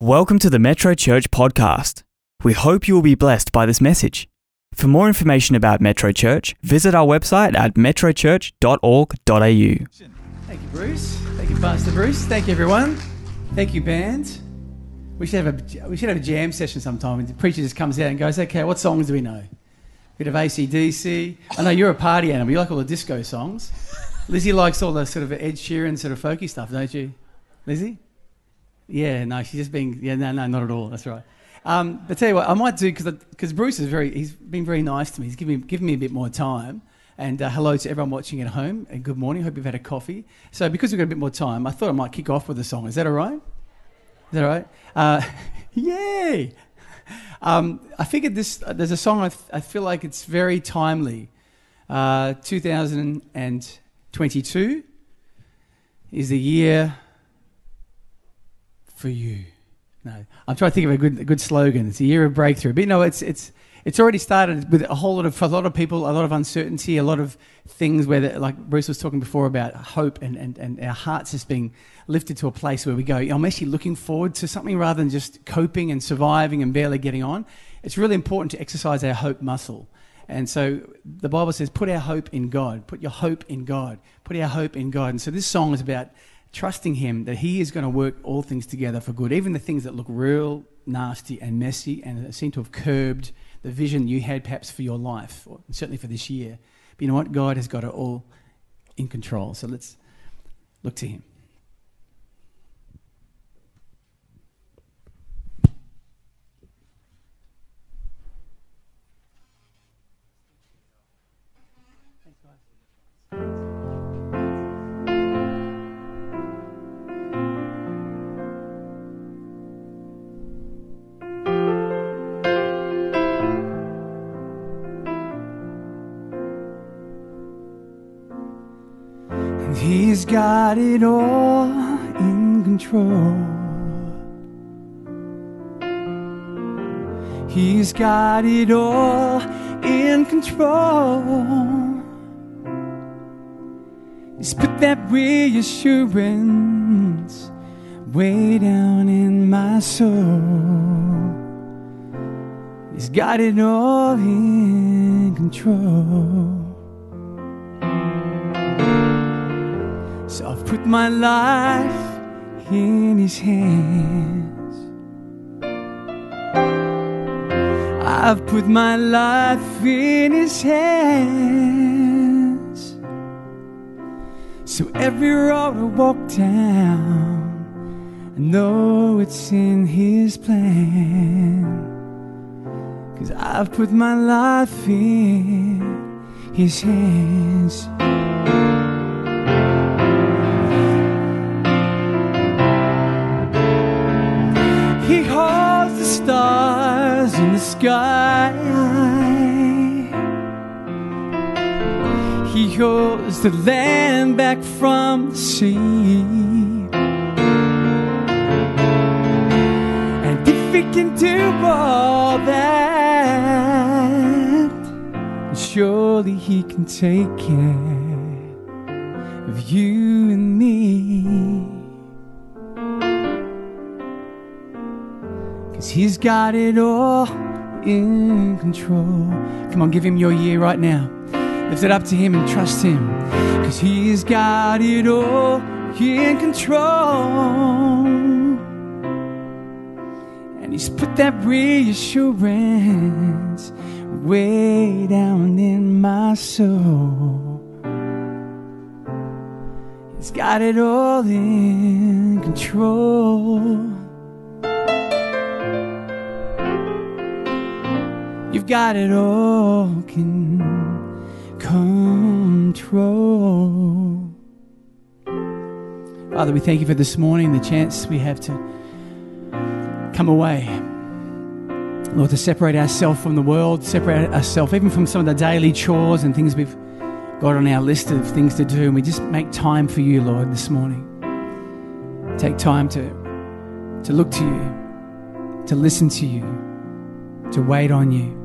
Welcome to the Metro Church podcast. We hope you will be blessed by this message. For more information about Metro Church, visit our website at metrochurch.org.au. Thank you, Bruce. Thank you, Pastor Bruce. Thank you, everyone. Thank you, band. We should have a we should have a jam session sometime. The preacher just comes out and goes, "Okay, what songs do we know? Bit of ACDC. I know you're a party animal. You like all the disco songs. Lizzie likes all the sort of Ed Sheeran sort of folky stuff, don't you, Lizzie? Yeah, no, she's just being yeah, no, no, not at all. That's right. Um, but tell you what, I might do because Bruce is very he's been very nice to me. He's given me given me a bit more time. And uh, hello to everyone watching at home, and good morning. Hope you've had a coffee. So, because we've got a bit more time, I thought I might kick off with a song. Is that all right? Is that all right? Uh, yay! Um, I figured this. Uh, there's a song I, th- I, feel like it's very timely. Uh, 2022 is the year for you. No, I'm trying to think of a good, good slogan. It's a year of breakthrough. But no, it's it's it's already started with a whole lot of for a lot of people, a lot of uncertainty, a lot of things where, the, like Bruce was talking before about hope and, and, and our hearts just being lifted to a place where we go, I'm actually looking forward to something rather than just coping and surviving and barely getting on. It's really important to exercise our hope muscle. And so the Bible says, put our hope in God. Put your hope in God. Put our hope in God. And so this song is about trusting Him that He is going to work all things together for good, even the things that look real nasty and messy and seem to have curbed the vision you had perhaps for your life, or certainly for this year. But you know what? God has got it all in control. So let's look to Him. He's got it all in control. He's got it all in control. He's put that reassurance way down in my soul. He's got it all in control. Put my life in his hands. I've put my life in his hands. So every road I walk down, I know it's in his plan. Cause I've put my life in his hands. Sky. He holds the land back from the sea. And if he can do all that, surely he can take care of you and me. Cause he's got it all in control. Come on, give him your year right now. Lift it up to him and trust him. Cause he's got oh, it all in control. And he's put that reassurance way down in my soul. He's got it all in control. You've got it all in control. Father, we thank you for this morning, the chance we have to come away. Lord, to separate ourselves from the world, separate ourselves even from some of the daily chores and things we've got on our list of things to do. And we just make time for you, Lord, this morning. Take time to, to look to you, to listen to you, to wait on you.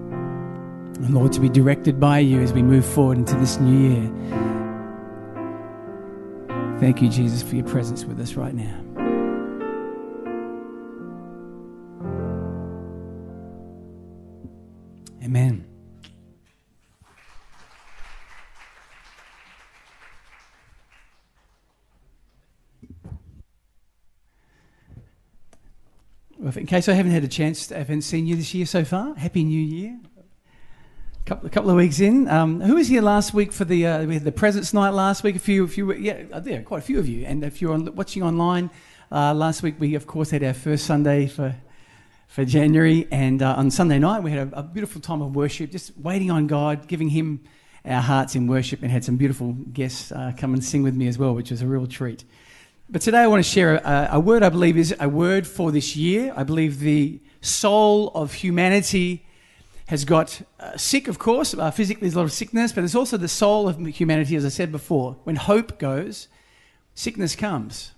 And Lord, to be directed by you as we move forward into this new year. Thank you, Jesus, for your presence with us right now. Amen. In case I haven't had a chance, I haven't seen you this year so far. Happy New Year! A couple of weeks in. Um, who was here last week for the uh, we had the presence night last week? A few, a few, yeah, uh, there, quite a few of you. And if you're on, watching online, uh, last week we of course had our first Sunday for for January, and uh, on Sunday night we had a, a, beautiful time of worship, just waiting on God, giving Him our hearts in worship, and had some beautiful guests uh, come and sing with me as well, which was a real treat. But today I want to share a, a word I believe is a word for this year. I believe the soul of humanity has got uh, sick, of course. Uh, physically, there's a lot of sickness, but there's also the soul of humanity, as I said before. When hope goes, sickness comes.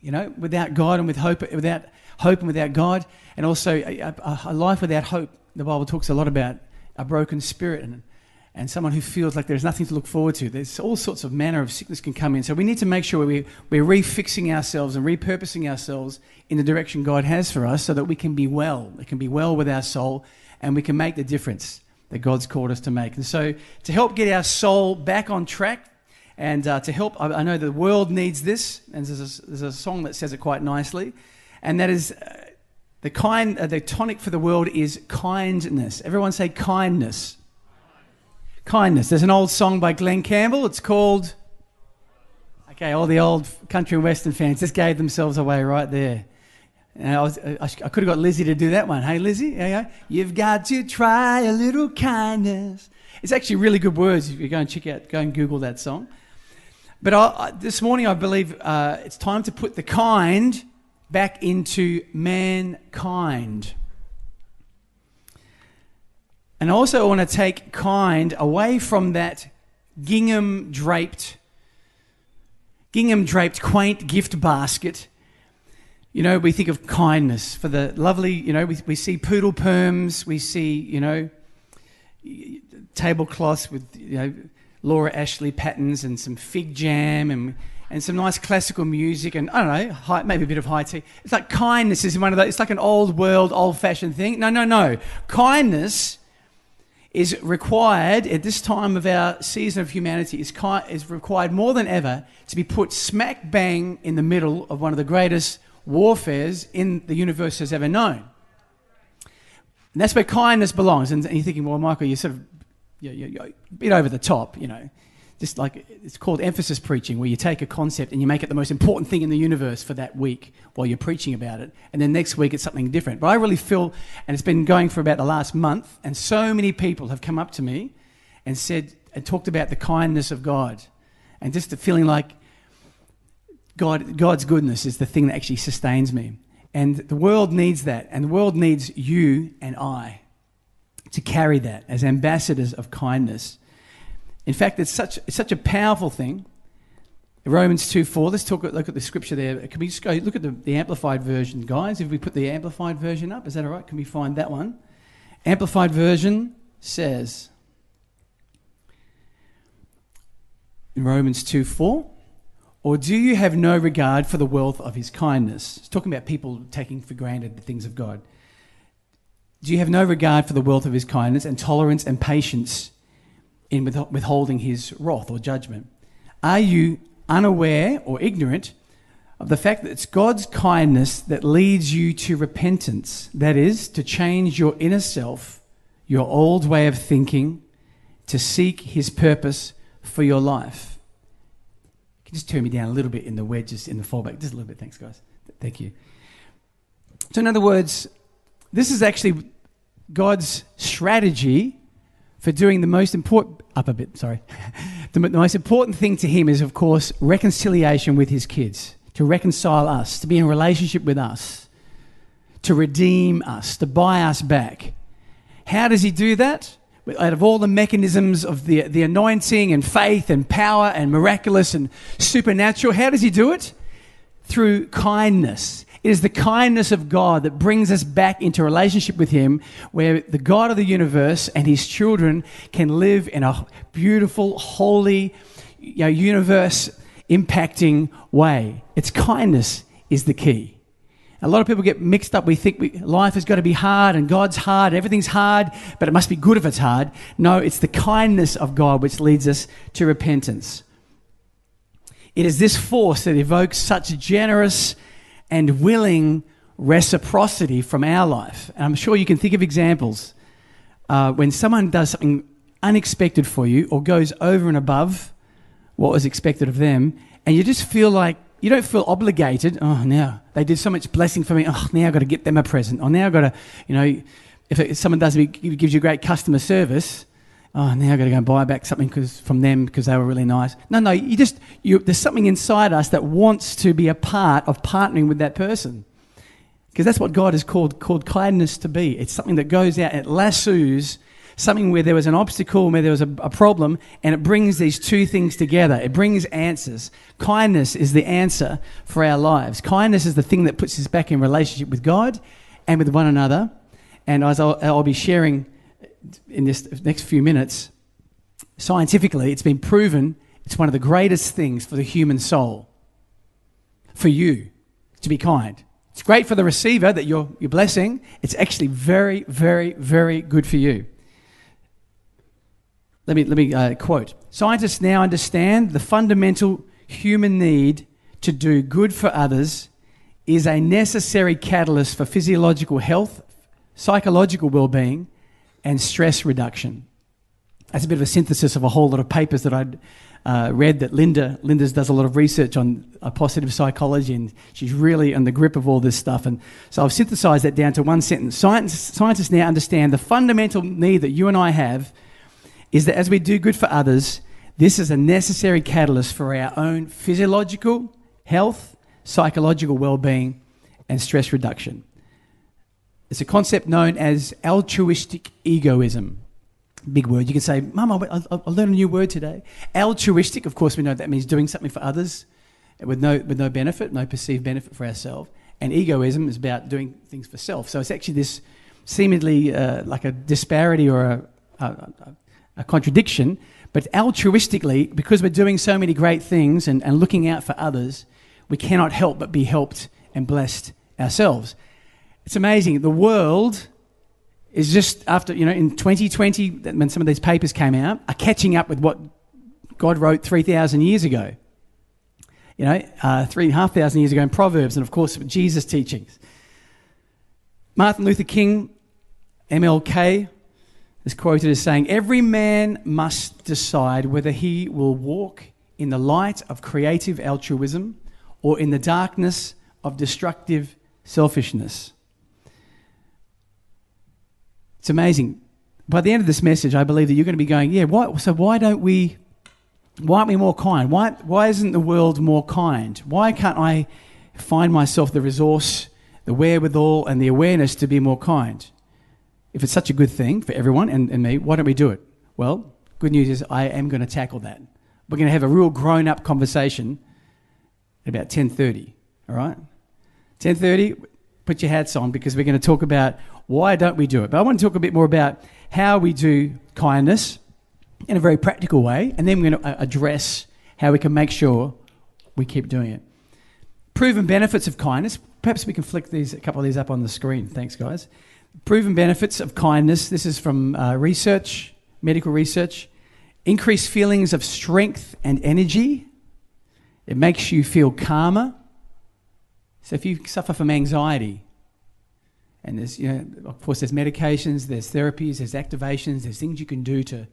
You know, without God and with hope, without hope and without God, and also a, a, a life without hope. The Bible talks a lot about a broken spirit and and someone who feels like there's nothing to look forward to. There's all sorts of manner of sickness can come in. So we need to make sure we, we're refixing ourselves and repurposing ourselves in the direction God has for us so that we can be well. It can be well with our soul and we can make the difference that God's called us to make. And so to help get our soul back on track and uh, to help, I, I, know the world needs this, and there's a, there's a, song that says it quite nicely, and that is uh, the kind, uh, the tonic for the world is kindness. Everyone say kindness. Kindness. There's an old song by Glen Campbell. It's called. Okay, all the old country and western fans just gave themselves away right there. And I, was, I, I could have got Lizzie to do that one. Hey, Lizzie, yeah, yeah. You've got to try a little kindness. It's actually really good words if you go and check out, go and Google that song. But I, this morning, I believe uh, it's time to put the kind back into mankind. And also, I want to take kind away from that gingham draped, gingham draped, quaint gift basket. You know, we think of kindness for the lovely, you know, we, we see poodle perms, we see, you know, tablecloths with, you know, Laura Ashley patterns and some fig jam and, and some nice classical music and, I don't know, high, maybe a bit of high tea. It's like kindness is one of those, it's like an old world, old fashioned thing. No, no, no. Kindness is required at this time of our season of humanity is, is required more than ever to be put smack bang in the middle of one of the greatest warfares in the universe has ever known. And that's where kindness belongs. And, you're thinking, well, Michael, you're sort of you're, you're a bit over the top, you know just like it's called emphasis preaching, where you take a concept and you make it the most important thing in the universe for that week while you're preaching about it, and then next week it's something different. But I really feel, and it's been going for about the last month, and so many people have come up to me and said and talked about the kindness of God, and just the feeling like God, God's goodness is the thing that actually sustains me. And the world needs that, and the world needs you and I to carry that as ambassadors of kindness in fact, it's such, it's such a powerful thing. Romans 2 4, let's talk, look at the scripture there. Can we just go look at the, the Amplified version, guys? If we put the Amplified version up, is that all right? Can we find that one? Amplified version says in Romans 2 4, or do you have no regard for the wealth of his kindness? It's talking about people taking for granted the things of God. Do you have no regard for the wealth of his kindness and tolerance and patience in withholding his wrath or judgment? Are you unaware or ignorant of the fact that it's God's kindness that leads you to repentance? That is, to change your inner self, your old way of thinking, to seek his purpose for your life. You can just turn me down a little bit in the wedges in the fallback. Just a little bit. Thanks, guys. Thank you. So, in other words, this is actually God's strategy for doing the most important up a bit sorry. The, most important thing to him is of course reconciliation with his kids to reconcile us to be in relationship with us to redeem us to buy us back. How does he do that? Out of all the mechanisms of the, the anointing and faith and power and miraculous and supernatural how does he do it? Through kindness it is the kindness of God that brings us back into relationship with Him, where the God of the universe and His children can live in a beautiful, holy, you know, universe impacting way. Its kindness is the key. A lot of people get mixed up. We think we, life has got to be hard and God's hard, everything's hard, but it must be good if it's hard. No, it's the kindness of God which leads us to repentance. It is this force that evokes such generous and willing reciprocity from our life. And I'm sure you can think of examples uh, when someone does something unexpected for you or goes over and above what was expected of them, and you just feel like you don't feel obligated. Oh, now they did so much blessing for me. Oh, now I've got to get them a present. Oh, now I've got to, you know, if, someone does me, gives you great customer service, oh, now I've got to go and buy back something cause, from them because they were really nice. No, no, you just, you, there's something inside us that wants to be a part of partnering with that person. Because that's what God has called, called kindness to be. It's something that goes out, it lassos something where there was an obstacle, where there was a, a, problem, and it brings these two things together. It brings answers. Kindness is the answer for our lives. Kindness is the thing that puts us back in relationship with God and with one another. And as I'll, I'll be sharing in this next few minutes, scientifically, it's been proven it's one of the greatest things for the human soul. For you to be kind. It's great for the receiver that you're, you're blessing. It's actually very, very, very good for you. Let me, let me uh, quote Scientists now understand the fundamental human need to do good for others is a necessary catalyst for physiological health, psychological well being, and stress reduction. That's a bit of a synthesis of a whole lot of papers that I'd uh, read that Linda Linda's does a lot of research on uh, positive psychology, and she's really in the grip of all this stuff. And so I've synthesized that down to one sentence. Science, scientists now understand the fundamental need that you and I have is that as we do good for others, this is a necessary catalyst for our own physiological health, psychological well being, and stress reduction. It's a concept known as altruistic egoism. Big word. You can say, Mum, I, I learned a new word today. Altruistic, of course, we know that means doing something for others with no, with no benefit, no perceived benefit for ourselves. And egoism is about doing things for self. So it's actually this seemingly uh, like a disparity or a, a, a a contradiction, but altruistically, because we're doing so many great things and, and looking out for others, we cannot help but be helped and blessed ourselves. It's amazing. The world is just after, you know, in 2020, when some of these papers came out, are catching up with what God wrote 3,000 years ago. You know, uh, three and a half thousand years ago in Proverbs, and of course, Jesus' teachings. Martin Luther King, MLK, is quoted as saying, Every man must decide whether he will walk in the light of creative altruism or in the darkness of destructive selfishness. It's amazing. By the end of this message, I believe that you're going to be going, yeah, why, so why don't we, why aren't we more kind? Why, why isn't the world more kind? Why can't I find myself the resource, the wherewithal, and the awareness to be more kind? if it's such a good thing for everyone and, and me, why don't we do it? Well, good news is I am going to tackle that. We're going to have a real grown-up conversation at about 10.30, all right? 10.30, put your hats on because we're going to talk about why don't we do it. But I want to talk a bit more about how we do kindness in a very practical way, and then we're going to uh, address how we can make sure we keep doing it. Proven benefits of kindness. Perhaps we can flick these a couple of these up on the screen. Thanks, guys. Proven benefits of kindness. This is from uh, research, medical research. Increased feelings of strength and energy. It makes you feel calmer. So if you suffer from anxiety, and there's, you know, of course, there's medications, there's therapies, there's activations, there's things you can do to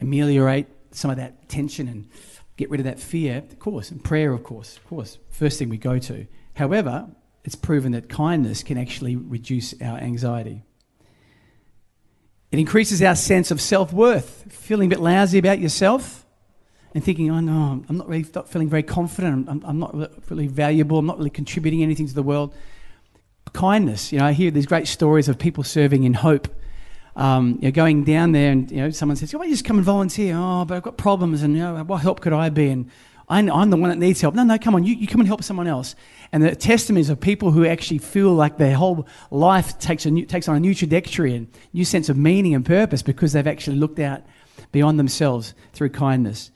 ameliorate some of that tension and get rid of that fear, of course, and prayer, of course, of course, first thing we go to. However, it's proven that kindness can actually reduce our anxiety. It increases our sense of self worth, feeling a bit lousy about yourself and thinking, oh no, I'm not really not feeling very confident, I'm, I'm not really valuable, I'm not really contributing anything to the world. Kindness, you know, I hear these great stories of people serving in hope. Um, you know, going down there and you know someone says, "Why don't you just come and volunteer?" Oh, but I've got problems, and you know, what help could I be? And I'm, I'm the one that needs help. No, no, come on, you, you come and help someone else. And the testimonies of people who actually feel like their whole life takes, a new, takes on a new trajectory and new sense of meaning and purpose because they've actually looked out beyond themselves through kindness.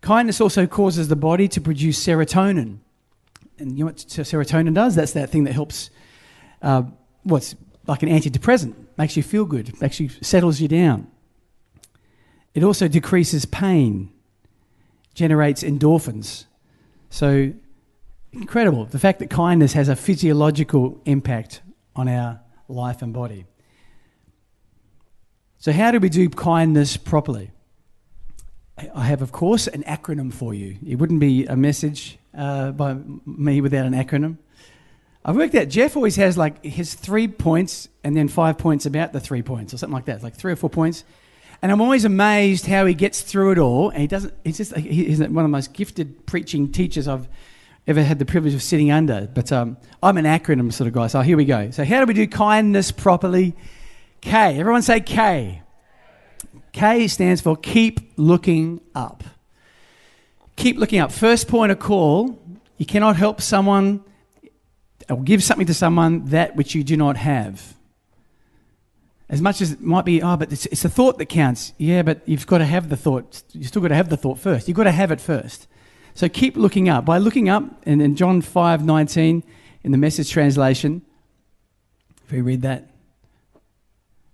Kindness also causes the body to produce serotonin. And you know what serotonin does? That's that thing that helps uh, what's like an antidepressant, makes you feel good, makes you settles you down. It also decreases pain, generates endorphins. So incredible. The fact that kindness has a physiological impact on our life and body. So, how do we do kindness properly? I have, of course, an acronym for you. It wouldn't be a message uh, by me without an acronym. I've worked out Jeff always has like his three points and then five points about the three points or something like that, like three or four points. And I'm always amazed how he gets through it all. And he doesn't. He's just he's one of the most gifted preaching teachers I've ever had the privilege of sitting under. But um, I'm an acronym sort of guy. So here we go. So how do we do kindness properly? K. Everyone say K. K stands for keep looking up. Keep looking up. First point of call. You cannot help someone or give something to someone that which you do not have. As much as it might be, oh, but it's, it's the thought that counts. Yeah, but you've got to have the thought. You've still got to have the thought first. You've got to have it first. So keep looking up. By looking up, and in John 5 19, in the message translation, if we read that,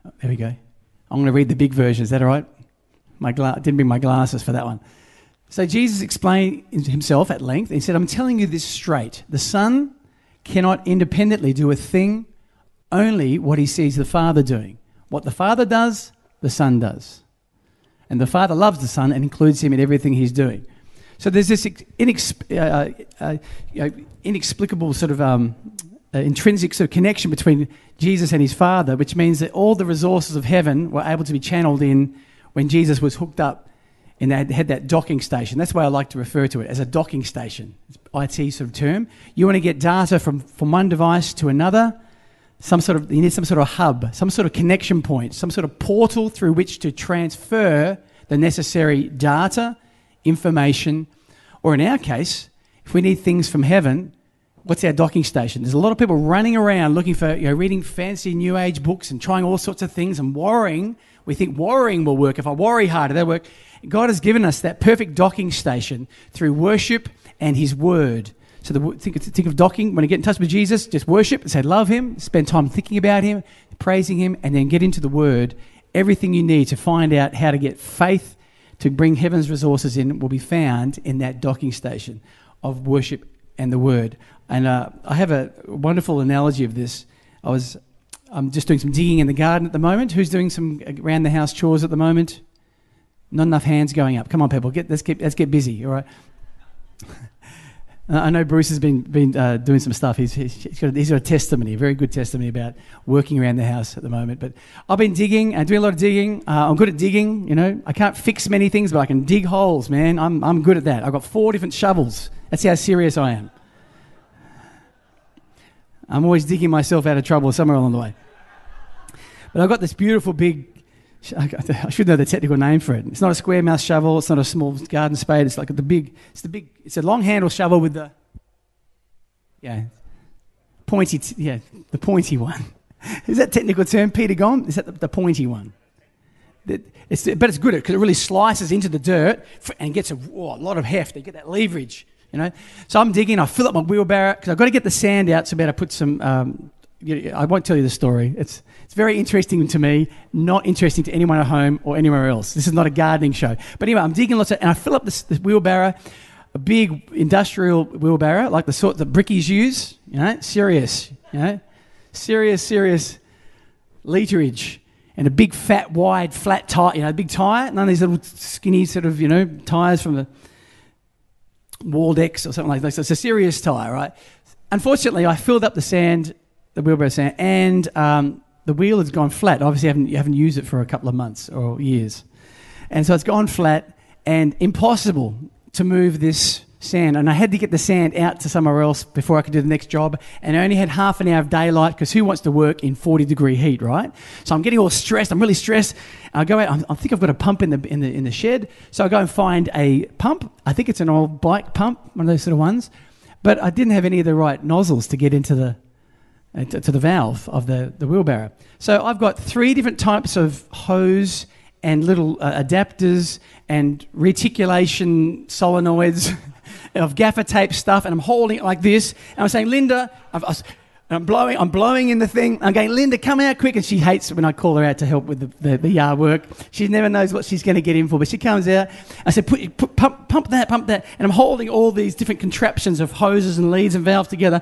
oh, there we go. I'm going to read the big version. Is that all right? My gla- didn't bring my glasses for that one. So Jesus explained himself at length. He said, I'm telling you this straight. The Son cannot independently do a thing, only what he sees the Father doing. What the Father does, the Son does. And the Father loves the Son and includes him in everything he's doing. So there's this inexp- uh, uh, you know, inexplicable sort of um, uh, intrinsic sort of connection between Jesus and his Father, which means that all the resources of heaven were able to be channeled in when Jesus was hooked up and they had that docking station. That's why I like to refer to it as a docking station. It's IT sort of term. You want to get data from, from one device to another some sort of you need some sort of hub, some sort of connection point, some sort of portal through which to transfer the necessary data, information, or in our case, if we need things from heaven, what's our docking station? There's a lot of people running around looking for, you know, reading fancy new age books and trying all sorts of things and worrying. We think worrying will work. If I worry harder, that'll work. God has given us that perfect docking station through worship and His Word. So the, think, think of docking. When you get in touch with Jesus, just worship, and say love him, spend time thinking about him, praising him, and then get into the word. Everything you need to find out how to get faith to bring heaven's resources in will be found in that docking station of worship and the word. And uh, I have a wonderful analogy of this. I was, I'm just doing some digging in the garden at the moment. Who's doing some around the house chores at the moment? Not enough hands going up. Come on, people, get let's get let's get busy. All right. I know Bruce has been, been uh, doing some stuff. He's, he's, got a, he's got a testimony, a very good testimony about working around the house at the moment. But I've been digging and doing a lot of digging. Uh, I'm good at digging, you know. I can't fix many things, but I can dig holes, man. I'm, I'm good at that. I've got four different shovels. That's how serious I am. I'm always digging myself out of trouble somewhere along the way. But I've got this beautiful big I should know the technical name for it. It's not a square mouth shovel. It's not a small garden spade. It's like the big. It's the big. It's a long handle shovel with the. Yeah, pointy. T- yeah, the pointy one. Is that technical term, Peter Gom? Is that the, the pointy one? It's, but it's good because it really slices into the dirt and gets a, oh, a lot of heft. You get that leverage, you know. So I'm digging. I fill up my wheelbarrow because I've got to get the sand out. So I better put some. Um, I won't tell you the story. It's it's very interesting to me, not interesting to anyone at home or anywhere else. This is not a gardening show. But anyway, I'm digging lots of, and I fill up this, this wheelbarrow, a big industrial wheelbarrow, like the sort that brickies use, you know, serious, you know, serious, serious literage. And a big, fat, wide, flat tire, you know, big tire, none of these little skinny sort of, you know, tires from the Waldex or something like that. So it's a serious tire, right? Unfortunately, I filled up the sand, the wheelbarrow sand, and um, the wheel has gone flat. Obviously, you haven't, you haven't used it for a couple of months or years. And so it's gone flat and impossible to move this sand. And I had to get the sand out to somewhere else before I could do the next job. And I only had half an hour of daylight because who wants to work in 40 degree heat, right? So I'm getting all stressed. I'm really stressed. I go out. I think I've got a pump in the, in the, in the shed. So I go and find a pump. I think it's an old bike pump, one of those sort of ones. But I didn't have any of the right nozzles to get into the, uh, to, to the valve of the, the wheelbarrow. So I've got three different types of hose and little uh, adapters and reticulation solenoids of gaffer tape stuff, and I'm holding it like this. And I'm saying, Linda, I've, I And I'm blowing, I'm blowing in the thing. I'm going, Linda, come out quick. And she hates when I call her out to help with the, the, the yard work. She never knows what she's going to get in for. But she comes out. I said, put, put, pump, pump that, pump that. And I'm holding all these different contraptions of hoses and leads and valves together.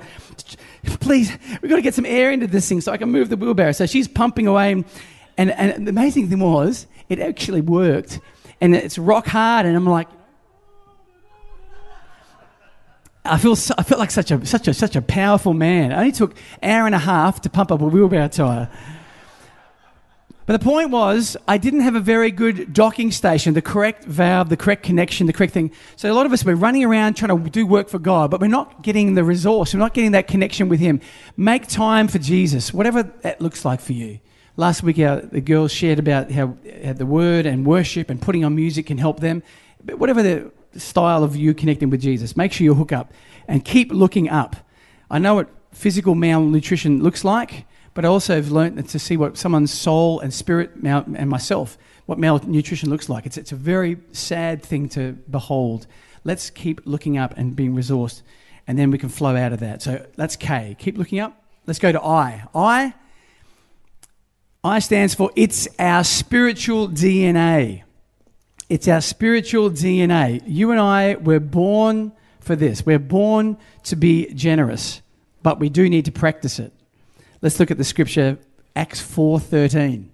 Please, we've got to get some air into this thing so I can move the wheelbarrow. So she's pumping away. And, and the amazing thing was, it actually worked. And it's rock hard. And I'm like, I feel so, I felt like such a such a such a powerful man. It only took an hour and a half to pump up a wheelbarrow tire. But the point was, I didn't have a very good docking station, the correct valve, the correct connection, the correct thing. So a lot of us we're running around trying to do work for God, but we're not getting the resource. We're not getting that connection with Him. Make time for Jesus, whatever that looks like for you. Last week, our, the girls shared about how, how the word and worship and putting on music can help them. But whatever the style of you connecting with Jesus. Make sure you hook up and keep looking up. I know what physical malnutrition looks like, but I also have learned to see what someone's soul and spirit and myself, what malnutrition looks like. It's, it's a very sad thing to behold. Let's keep looking up and being resourced, and then we can flow out of that. So that's K. Keep looking up. Let's go to I. I. I stands for it's our spiritual DNA. It's our spiritual DNA. You and I were born for this. We're born to be generous, but we do need to practice it. Let's look at the scripture Acts 4:13.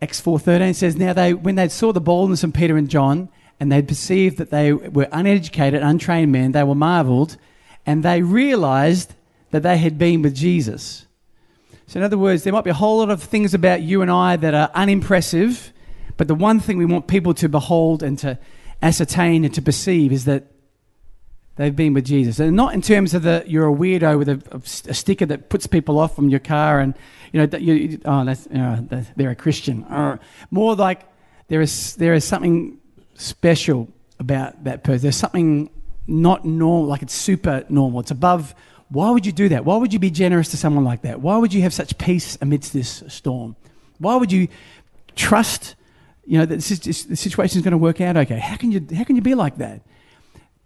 Acts 4:13 says now they when they saw the boldness of Peter and John and they perceived that they were uneducated untrained men they were marveled and they realized that they had been with Jesus. So in other words there might be a whole lot of things about you and I that are unimpressive but the one thing we want people to behold and to ascertain and to perceive is that they've been with Jesus. And not in terms of that you're a weirdo with a, a, sticker that puts people off from your car and, you know, you, oh, that's, they're a Christian. Or more like there is, there is something special about that person. There's something not normal, like it's super normal. It's above. Why would you do that? Why would you be generous to someone like that? Why would you have such peace amidst this storm? Why would you trust you know, the situation is going to work out okay. How can, you, how can you be like that?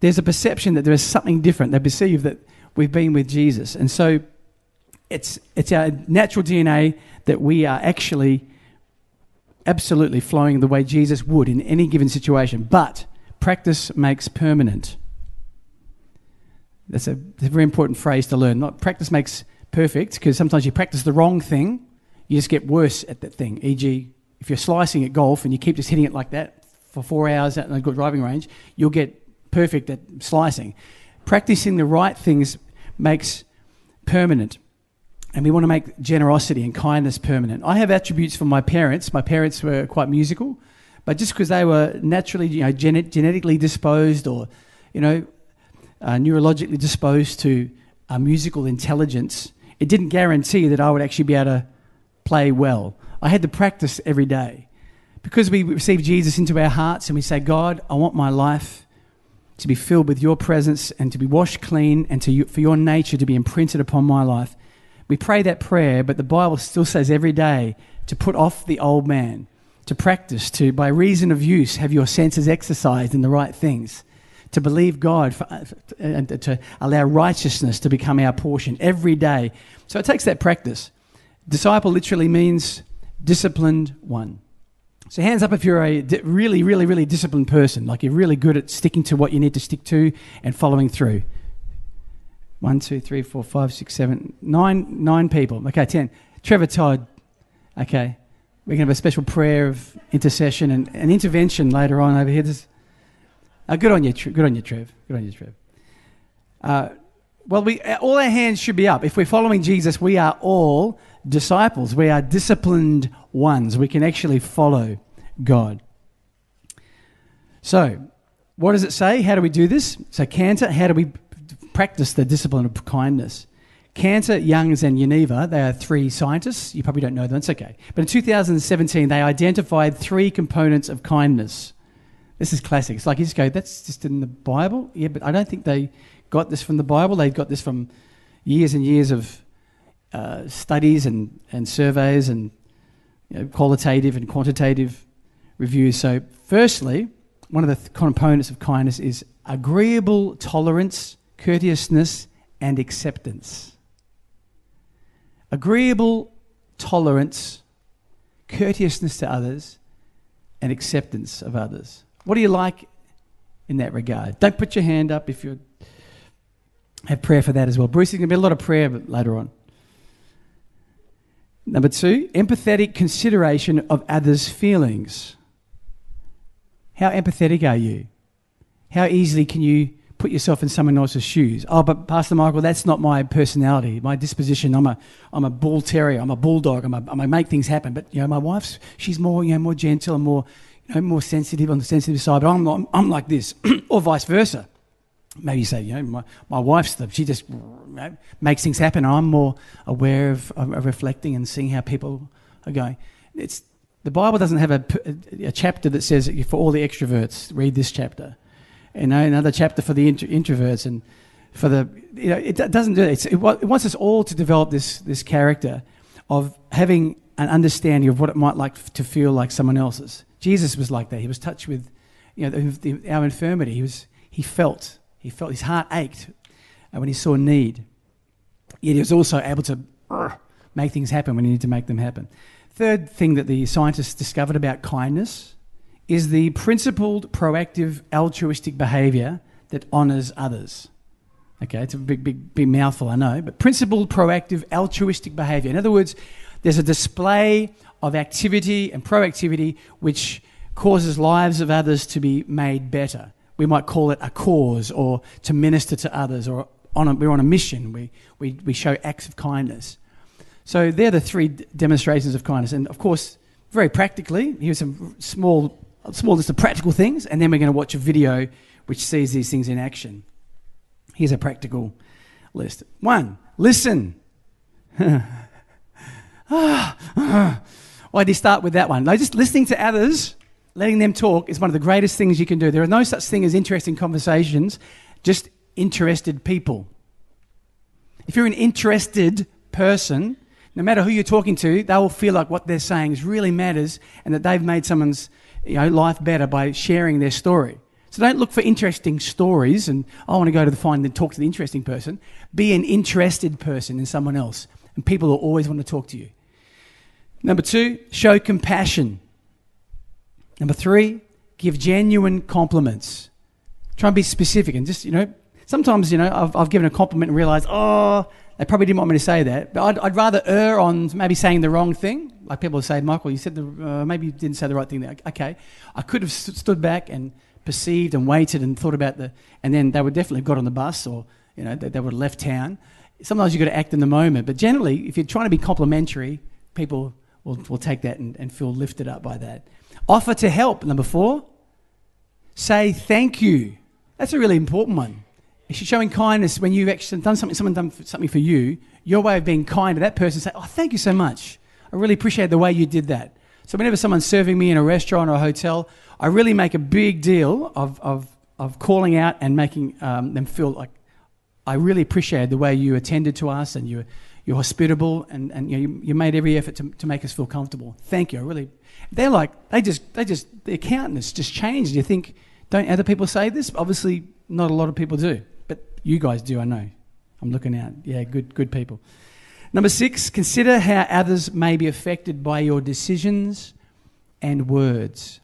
There's a perception that there is something different. They perceive that we've been with Jesus. And so it's, it's our natural DNA that we are actually absolutely flowing the way Jesus would in any given situation. But practice makes permanent. That's a, that's a very important phrase to learn. Not practice makes perfect, because sometimes you practice the wrong thing, you just get worse at that thing, e.g., if you're slicing at golf and you keep just hitting it like that for four hours at a good driving range, you'll get perfect at slicing. Practicing the right things makes permanent. And we want to make generosity and kindness permanent. I have attributes from my parents. My parents were quite musical, but just because they were naturally, you know, genetically disposed or, you know, uh, neurologically disposed to a musical intelligence, it didn't guarantee that I would actually be able to play well. I had to practice every day. Because we receive Jesus into our hearts and we say, God, I want my life to be filled with your presence and to be washed clean and to, for your nature to be imprinted upon my life. We pray that prayer, but the Bible still says every day to put off the old man, to practice, to, by reason of use, have your senses exercised in the right things, to believe God for, uh, uh, and to allow righteousness to become our portion every day. So it takes that practice. Disciple literally means disciplined one. So, hands up if you're a really, really, really disciplined person, like you're really good at sticking to what you need to stick to and following through. One, two, three, four, five, six, seven, nine, nine people. Okay, ten. Trevor Todd. Okay, we're going to have a special prayer of intercession and an intervention later on over here. This, uh, good on you, good on you, Trev. Good on you, Trev. Uh, well, we, all our hands should be up. If we're following Jesus, we are all disciples. We are disciplined ones. We can actually follow God. So, what does it say? How do we do this? So, Canter, how do we practice the discipline of kindness? Canter, Youngs, and Yaneva, they are three scientists. You probably don't know them, it's okay. But in 2017, they identified three components of kindness. This is classic. It's like you just go, that's just in the Bible? Yeah, but I don't think they got this from the Bible. They got this from years and years of uh, studies and, and surveys and you know, qualitative and quantitative reviews. So, firstly, one of the th- components of kindness is agreeable tolerance, courteousness, and acceptance. Agreeable tolerance, courteousness to others, and acceptance of others. What do you like in that regard? Don't put your hand up if you have prayer for that as well. Bruce, there's going to be a lot of prayer later on. Number two, empathetic consideration of others' feelings. How empathetic are you? How easily can you put yourself in someone else's shoes? Oh, but Pastor Michael, that's not my personality, my disposition. I'm a, I'm a bull terrier. I'm a bulldog. I'm a, I'm a make things happen. But you know, my wife's she's more you know more gentle and more you know more sensitive on the sensitive side. But I'm not, I'm like this, or vice versa maybe you say, you know, my, my wife's the, she just makes things happen. I'm more aware of, of, reflecting and seeing how people are going. It's, the Bible doesn't have a, a, chapter that says for all the extroverts, read this chapter. You know, another chapter for the intro, introverts and for the, you know, it doesn't do it. it wants us all to develop this, this character of having an understanding of what it might like to feel like someone else's. Jesus was like that. He was touched with, you know, the, the, our infirmity. He was, he felt he felt his heart ached when he saw need. Yet he was also able to make things happen when he needed to make them happen. Third thing that the scientists discovered about kindness is the principled, proactive, altruistic behavior that honors others. Okay, it's a big, big, big mouthful, I know, but principled, proactive, altruistic behavior. In other words, there's a display of activity and proactivity which causes lives of others to be made better we might call it a cause or to minister to others or on a, we're on a mission. We, we, we show acts of kindness. So they're the three d- demonstrations of kindness. And of course, very practically, here's some small, small list of practical things, and then we're going to watch a video which sees these things in action. Here's a practical list. One, listen. Why do you start with that one? No, just listening to others letting them talk is one of the greatest things you can do. There are no such thing as interesting conversations, just interested people. If you're an interested person, no matter who you're talking to, they will feel like what they're saying really matters and that they've made someone's you know, life better by sharing their story. So don't look for interesting stories and oh, I want to go to the find and talk to the interesting person. Be an interested person in someone else, and people will always want to talk to you. Number two, show compassion. Number three, give genuine compliments. Try and be specific and just, you know, sometimes, you know, I've, I've given a compliment and realized, oh, they probably didn't want me to say that. But I'd, I'd rather err on maybe saying the wrong thing. Like people say, Michael, you said the, uh, maybe you didn't say the right thing there. Okay. I could have st- stood back and perceived and waited and thought about the, and then they would definitely have got on the bus or, you know, they, they would have left town. Sometimes you've got to act in the moment. But generally, if you're trying to be complimentary, people will, will take that and, and feel lifted up by that. Offer to help, number four. Say thank you. That's a really important one. You're showing kindness when you've actually done something, someone done something for you, your way of being kind to that person, say, oh, thank you so much. I really appreciate the way you did that. So whenever someone's serving me in a restaurant or a hotel, I really make a big deal of, of, of calling out and making um, them feel like I really appreciate the way you attended to us and you, you're hospitable and, and you, know, you, you made every effort to, to make us feel comfortable. Thank you. I really they're like, they just, they just, the accountants just changed. You think, don't other people say this? Obviously, not a lot of people do, but you guys do, I know. I'm looking out. Yeah, good, good people. Number six, consider how others may be affected by your decisions and words.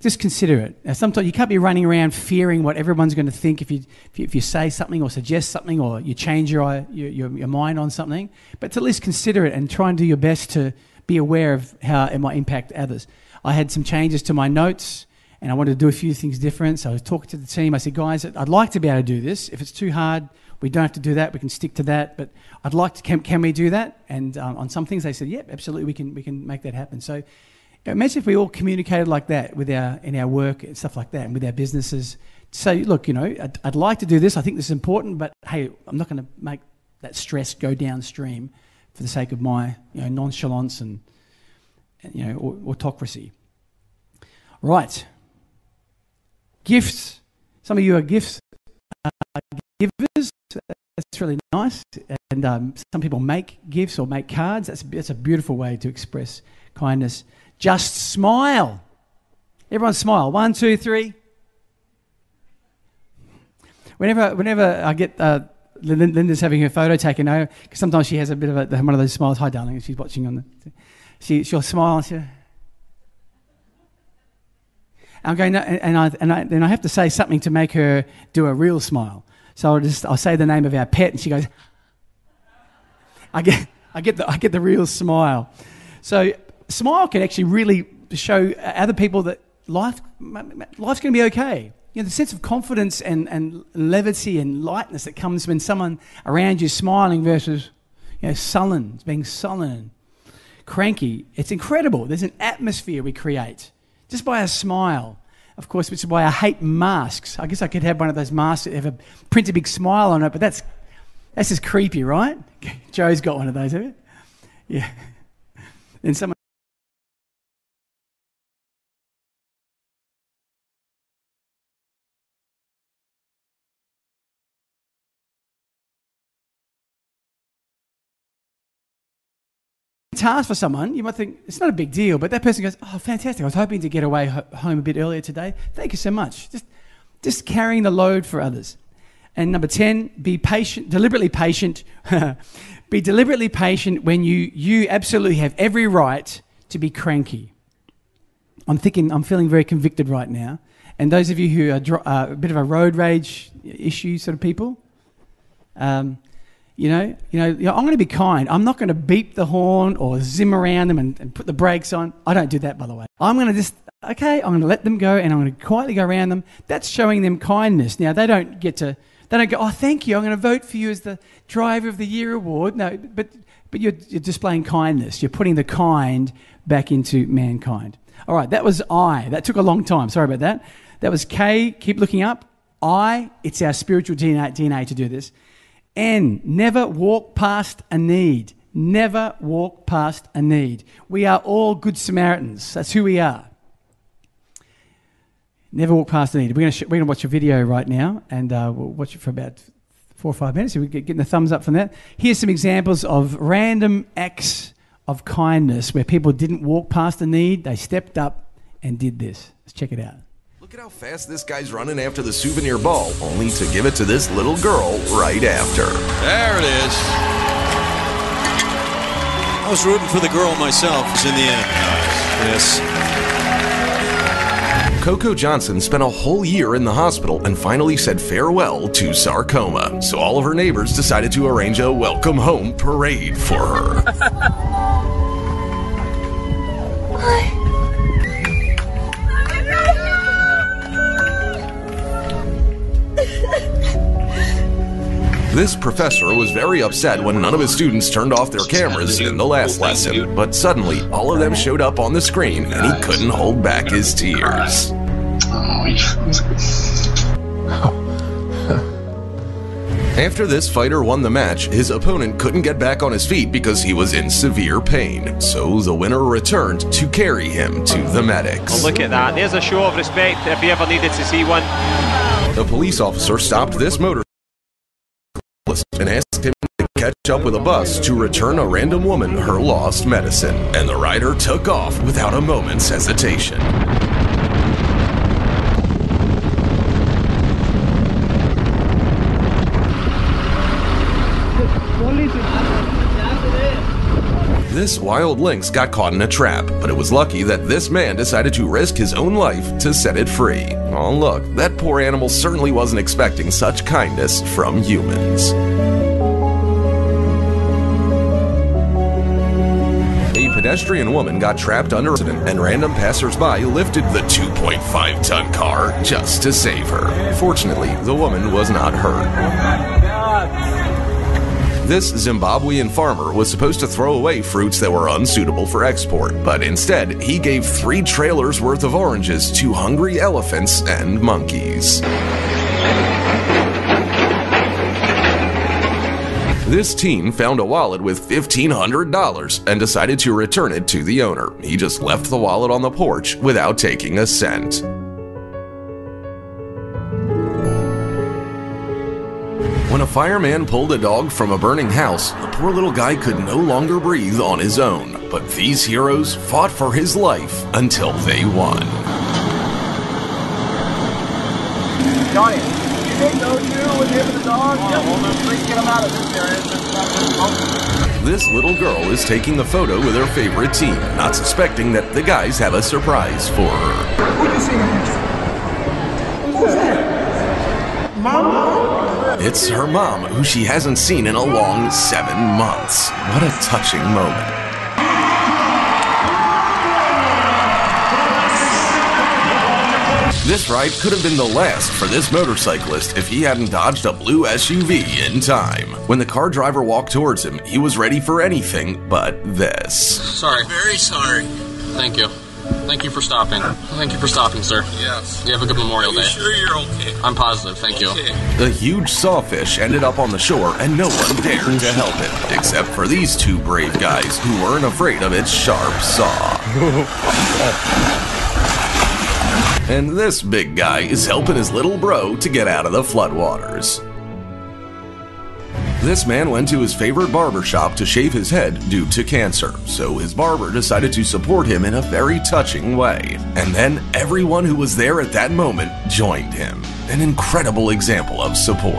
Just consider it. Now, sometimes you can't be running around fearing what everyone's going to think if you, if you, if you say something or suggest something or you change your, your, your mind on something. But to at least consider it and try and do your best to, be aware of how it might impact others. I had some changes to my notes and I wanted to do a few things different. So I was talking to the team. I said, guys, I'd like to be able to do this. If it's too hard, we don't have to do that. We can stick to that. But I'd like to, can, can we do that? And um, on some things, they said, yep, absolutely, we can, we can make that happen. So imagine if we all communicated like that with our, in our work and stuff like that and with our businesses. Say, look, you know, I'd, I'd like to do this. I think this is important, but hey, I'm not going to make that stress go downstream for the sake of my you know, nonchalance and you know, autocracy. Right. Gifts. Some of you are gifts uh, givers. That's really nice. And um, some people make gifts or make cards. That's, that's a beautiful way to express kindness. Just smile. Everyone smile. One, two, three. whenever whenever I get uh, Linda's having her photo taken, because sometimes she has a bit of a, one of those smiles. Hi, darling. She's watching on the. She she'll smile. And she, I'm going, and, and, I, and I, then I have to say something to make her do a real smile. So I'll just I'll say the name of our pet, and she goes. I get I get the I get the real smile. So smile can actually really show other people that life life's going to be okay. You know, the sense of confidence and, and levity and lightness that comes when someone around you is smiling versus you know, sullen, being sullen, cranky. It's incredible. There's an atmosphere we create just by a smile. Of course, which is why I hate masks. I guess I could have one of those masks that have a print a big smile on it, but that's that's just creepy, right? Joe's got one of those, have you? Yeah. Then someone task for someone, you might think it's not a big deal, but that person goes, "Oh, fantastic! I was hoping to get away ho- home a bit earlier today. Thank you so much." Just, just carrying the load for others. And number ten, be patient, deliberately patient. be deliberately patient when you you absolutely have every right to be cranky. I'm thinking, I'm feeling very convicted right now. And those of you who are dro- uh, a bit of a road rage issue sort of people, um, you know, you know, you know, I'm going to be kind. I'm not going to beep the horn or zim around them and, and put the brakes on. I don't do that, by the way. I'm going to just, okay, I'm going to let them go and I'm going to quietly go around them. That's showing them kindness. Now, they don't get to, they don't go, oh, thank you, I'm going to vote for you as the Driver of the Year award. No, but, but you're, you're displaying kindness. You're putting the kind back into mankind. All right, that was I. That took a long time. Sorry about that. That was K. Keep looking up. I. It's our spiritual DNA, DNA to do this. N. Never walk past a need. Never walk past a need. We are all good Samaritans. That's who we are. Never walk past a need. We're going going to watch a video right now, and uh, we'll watch it for about four or five minutes. We're getting the thumbs up from that. Here's some examples of random acts of kindness where people didn't walk past a need, they stepped up and did this. Let's check it out. Look at how fast this guy's running after the souvenir ball, only to give it to this little girl right after. There it is. I was rooting for the girl myself. It's in the end. Yes. Coco Johnson spent a whole year in the hospital and finally said farewell to sarcoma. So all of her neighbors decided to arrange a welcome home parade for her. This professor was very upset when none of his students turned off their cameras in the last lesson, but suddenly all of them showed up on the screen and he couldn't hold back his tears. After this fighter won the match, his opponent couldn't get back on his feet because he was in severe pain. So the winner returned to carry him to the medics. Well, look at that. There's a show of respect if you ever needed to see one. The police officer stopped this motorcyclist and asked him to catch up with a bus to return a random woman her lost medicine. And the rider took off without a moment's hesitation. This wild lynx got caught in a trap, but it was lucky that this man decided to risk his own life to set it free. Oh, look, that poor animal certainly wasn't expecting such kindness from humans. A pedestrian woman got trapped under accident, and random passersby lifted the 2.5 ton car just to save her. Fortunately, the woman was not hurt. Oh, This Zimbabwean farmer was supposed to throw away fruits that were unsuitable for export, but instead, he gave three trailers worth of oranges to hungry elephants and monkeys. This teen found a wallet with $1,500 and decided to return it to the owner. He just left the wallet on the porch without taking a cent. When a fireman pulled a dog from a burning house, the poor little guy could no longer breathe on his own. But these heroes fought for his life until they won. Johnny, big no-do with him and the dog. Oh, please get him out of this area. This is not this close. This little girl is taking the photo with her favorite team, not suspecting that the guys have a surprise for her. Who'd you see him next to? Who's that? Mama? It's her mom, who she hasn't seen in a long seven months. What a touching moment. This ride could have been the last for this motorcyclist if he hadn't dodged a blue SUV in time. When the car driver walked towards him, he was ready for anything but this. Sorry. Very sorry. Thank you. Thank you for stopping. Thank you for stopping, sir. Yes. You have a good Memorial Are you Day. sure you're okay? I'm positive. Thank you. The huge sawfish ended up on the shore and no one dared to help it, except for these two brave guys who weren't afraid of its sharp saw. and this big guy is helping his little bro to get out of the floodwaters. This man went to his favorite barber shop to shave his head due to cancer, so his barber decided to support him in a very touching way. And then everyone who was there at that moment joined him. An incredible example of support.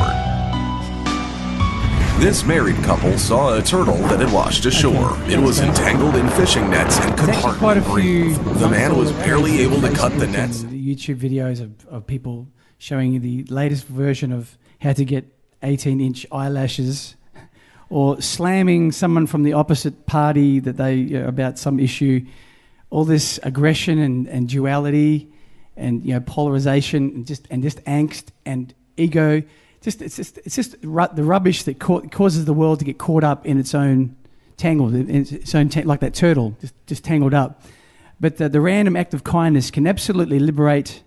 This married couple saw a turtle that had washed ashore. It was entangled in fishing nets and could hardly a few. breathe. The man was barely able to cut the nets. YouTube videos of, of people showing the latest version of how to get 18 inch eyelashes or slamming someone from the opposite party that they you know, about some issue. All this aggression and, and duality and you know polarization and just and just angst and ego. Just it's just it's just ru- the rubbish that ca- causes the world to get caught up in its own tangled in its own ta- like that turtle just just tangled up. But the, the random act of kindness can absolutely liberate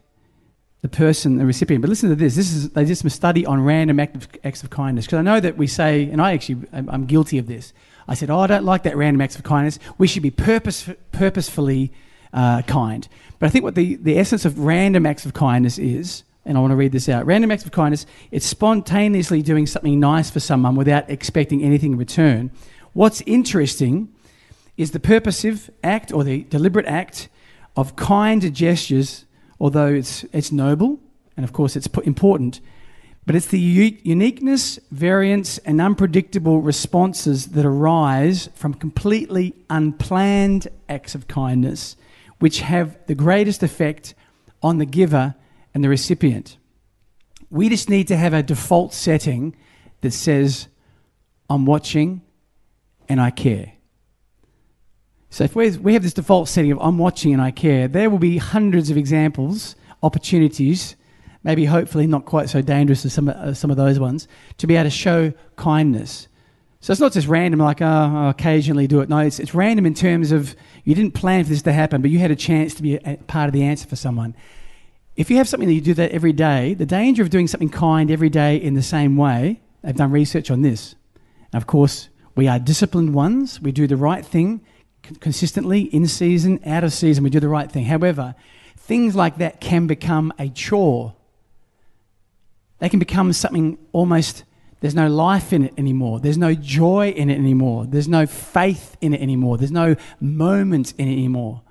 the person, the recipient. But listen to this. This is they did some study on random act of, acts of kindness. Because I know that we say, and I actually I'm, guilty of this. I said, oh, I don't like that random acts of kindness. We should be purpose, purposefully uh, kind. But I think what the, the essence of random acts of kindness is, and I want to read this out. Random acts of kindness, it's spontaneously doing something nice for someone without expecting anything in return. What's interesting is the purposive act or the deliberate act of kind gestures, although it's, it's noble and of course it's important, but it's the u- uniqueness, variance, and unpredictable responses that arise from completely unplanned acts of kindness, which have the greatest effect on the giver and the recipient. We just need to have a default setting that says, I'm watching and I care. So if we have this default setting of I'm watching and I care, there will be hundreds of examples, opportunities, maybe hopefully not quite so dangerous as some, uh, some of those ones, to be able to show kindness. So it's not just random, like, oh, I'll occasionally do it. No, it's, it's random in terms of you didn't plan for this to happen, but you had a chance to be a, a part of the answer for someone. If you have something that you do that every day, the danger of doing something kind every day in the same way, they've done research on this. And of course, we are disciplined ones. We do the right thing consistently, in season, out of season. We do the right thing. However, things like that can become a chore. They can become something almost, there's no life in it anymore. There's no joy in it anymore. There's no faith in it anymore. There's no moment in it anymore.